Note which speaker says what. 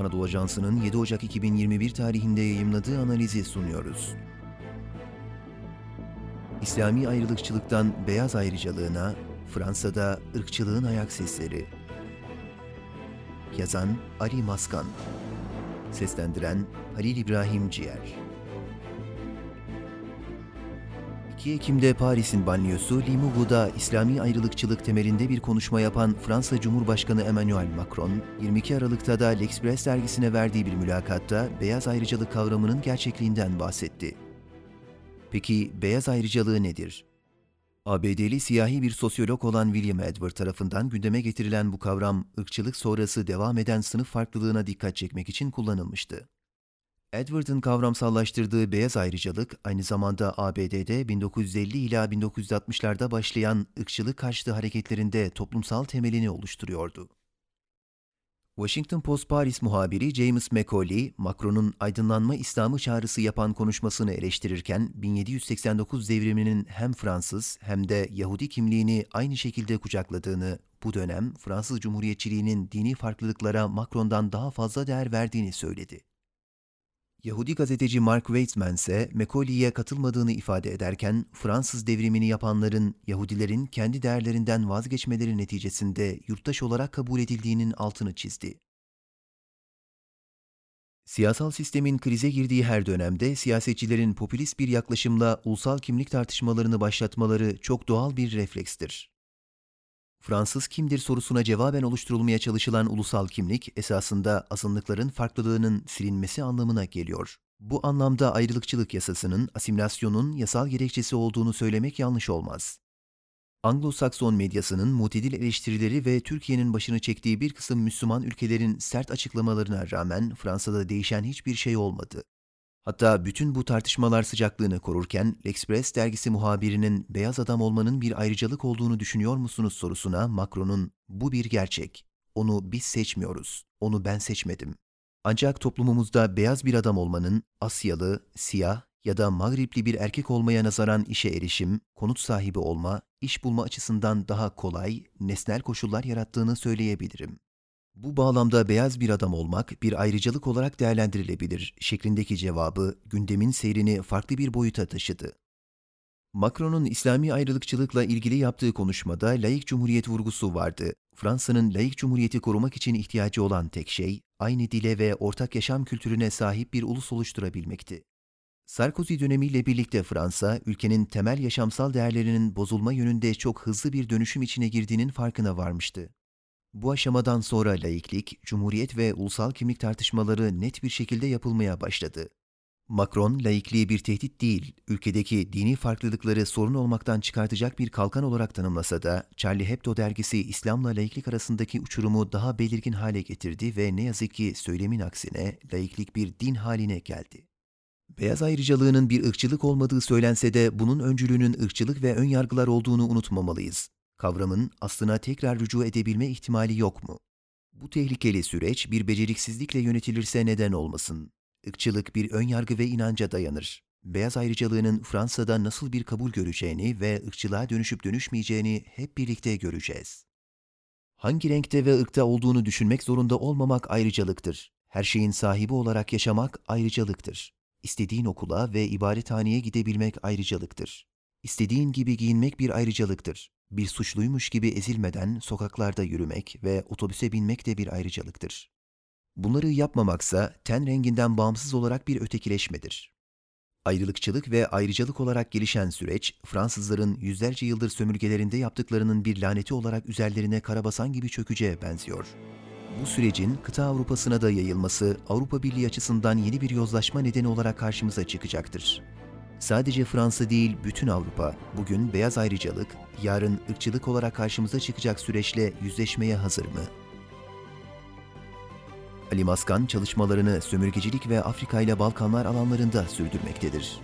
Speaker 1: Anadolu Ajansı'nın 7 Ocak 2021 tarihinde yayımladığı analizi sunuyoruz. İslami ayrılıkçılıktan beyaz ayrıcalığına, Fransa'da ırkçılığın ayak sesleri. Yazan Ali Maskan Seslendiren Halil İbrahim Ciğer 2 Ekim'de Paris'in banliyosu Limouv'da İslami ayrılıkçılık temelinde bir konuşma yapan Fransa Cumhurbaşkanı Emmanuel Macron, 22 Aralık'ta da L'Express dergisine verdiği bir mülakatta beyaz ayrıcalık kavramının gerçekliğinden bahsetti. Peki beyaz ayrıcalığı nedir? ABD'li siyahi bir sosyolog olan William Edward tarafından gündeme getirilen bu kavram, ırkçılık sonrası devam eden sınıf farklılığına dikkat çekmek için kullanılmıştı. Edward'ın kavramsallaştırdığı beyaz ayrıcalık, aynı zamanda ABD'de 1950 ila 1960'larda başlayan ırkçılık karşıtı hareketlerinde toplumsal temelini oluşturuyordu. Washington Post Paris muhabiri James Macaulay, Macron'un aydınlanma İslamı çağrısı yapan konuşmasını eleştirirken 1789 devriminin hem Fransız hem de Yahudi kimliğini aynı şekilde kucakladığını, bu dönem Fransız Cumhuriyetçiliğinin dini farklılıklara Macron'dan daha fazla değer verdiğini söyledi. Yahudi gazeteci Mark Weitzman ise Macaulay'e katılmadığını ifade ederken Fransız devrimini yapanların Yahudilerin kendi değerlerinden vazgeçmeleri neticesinde yurttaş olarak kabul edildiğinin altını çizdi. Siyasal sistemin krize girdiği her dönemde siyasetçilerin popülist bir yaklaşımla ulusal kimlik tartışmalarını başlatmaları çok doğal bir reflekstir. Fransız kimdir sorusuna cevaben oluşturulmaya çalışılan ulusal kimlik esasında azınlıkların farklılığının silinmesi anlamına geliyor. Bu anlamda ayrılıkçılık yasasının asimilasyonun yasal gerekçesi olduğunu söylemek yanlış olmaz. Anglo-Sakson medyasının mutedil eleştirileri ve Türkiye'nin başını çektiği bir kısım Müslüman ülkelerin sert açıklamalarına rağmen Fransa'da değişen hiçbir şey olmadı. Hatta bütün bu tartışmalar sıcaklığını korurken L'Express dergisi muhabirinin beyaz adam olmanın bir ayrıcalık olduğunu düşünüyor musunuz sorusuna Macron'un bu bir gerçek. Onu biz seçmiyoruz. Onu ben seçmedim. Ancak toplumumuzda beyaz bir adam olmanın Asyalı, siyah ya da Mağripli bir erkek olmaya nazaran işe erişim, konut sahibi olma, iş bulma açısından daha kolay, nesnel koşullar yarattığını söyleyebilirim. Bu bağlamda beyaz bir adam olmak bir ayrıcalık olarak değerlendirilebilir şeklindeki cevabı gündemin seyrini farklı bir boyuta taşıdı. Macron'un İslami ayrılıkçılıkla ilgili yaptığı konuşmada laik cumhuriyet vurgusu vardı. Fransa'nın laik cumhuriyeti korumak için ihtiyacı olan tek şey, aynı dile ve ortak yaşam kültürüne sahip bir ulus oluşturabilmekti. Sarkozy dönemiyle birlikte Fransa, ülkenin temel yaşamsal değerlerinin bozulma yönünde çok hızlı bir dönüşüm içine girdiğinin farkına varmıştı. Bu aşamadan sonra laiklik, cumhuriyet ve ulusal kimlik tartışmaları net bir şekilde yapılmaya başladı. Macron, laikliği bir tehdit değil, ülkedeki dini farklılıkları sorun olmaktan çıkartacak bir kalkan olarak tanımlasa da, Charlie Hebdo dergisi İslam'la laiklik arasındaki uçurumu daha belirgin hale getirdi ve ne yazık ki söylemin aksine laiklik bir din haline geldi. Beyaz ayrıcalığının bir ırkçılık olmadığı söylense de bunun öncülüğünün ırkçılık ve ön yargılar olduğunu unutmamalıyız. Kavramın aslına tekrar rücu edebilme ihtimali yok mu? Bu tehlikeli süreç bir beceriksizlikle yönetilirse neden olmasın? Irkçılık bir önyargı ve inanca dayanır. Beyaz ayrıcalığının Fransa'da nasıl bir kabul göreceğini ve ırkçılığa dönüşüp dönüşmeyeceğini hep birlikte göreceğiz. Hangi renkte ve ırkta olduğunu düşünmek zorunda olmamak ayrıcalıktır. Her şeyin sahibi olarak yaşamak ayrıcalıktır. İstediğin okula ve ibadethaneye gidebilmek ayrıcalıktır. İstediğin gibi giyinmek bir ayrıcalıktır. Bir suçluymuş gibi ezilmeden sokaklarda yürümek ve otobüse binmek de bir ayrıcalıktır. Bunları yapmamaksa ten renginden bağımsız olarak bir ötekileşmedir. Ayrılıkçılık ve ayrıcalık olarak gelişen süreç, Fransızların yüzlerce yıldır sömürgelerinde yaptıklarının bir laneti olarak üzerlerine karabasan gibi çöküce benziyor. Bu sürecin kıta Avrupa'sına da yayılması Avrupa Birliği açısından yeni bir yozlaşma nedeni olarak karşımıza çıkacaktır. Sadece Fransa değil, bütün Avrupa bugün beyaz ayrıcalık, yarın ırkçılık olarak karşımıza çıkacak süreçle yüzleşmeye hazır mı? Ali Maskan çalışmalarını sömürgecilik ve Afrika ile Balkanlar alanlarında sürdürmektedir.